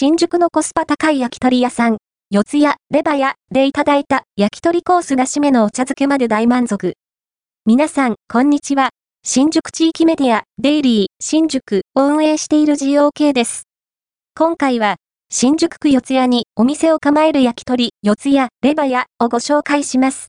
新宿のコスパ高い焼き鳥屋さん、四谷、レバヤでいただいた焼き鳥コースが締めのお茶漬けまで大満足。皆さん、こんにちは。新宿地域メディア、デイリー、新宿を運営している GOK です。今回は、新宿区四谷にお店を構える焼き鳥、四谷、レバヤをご紹介します。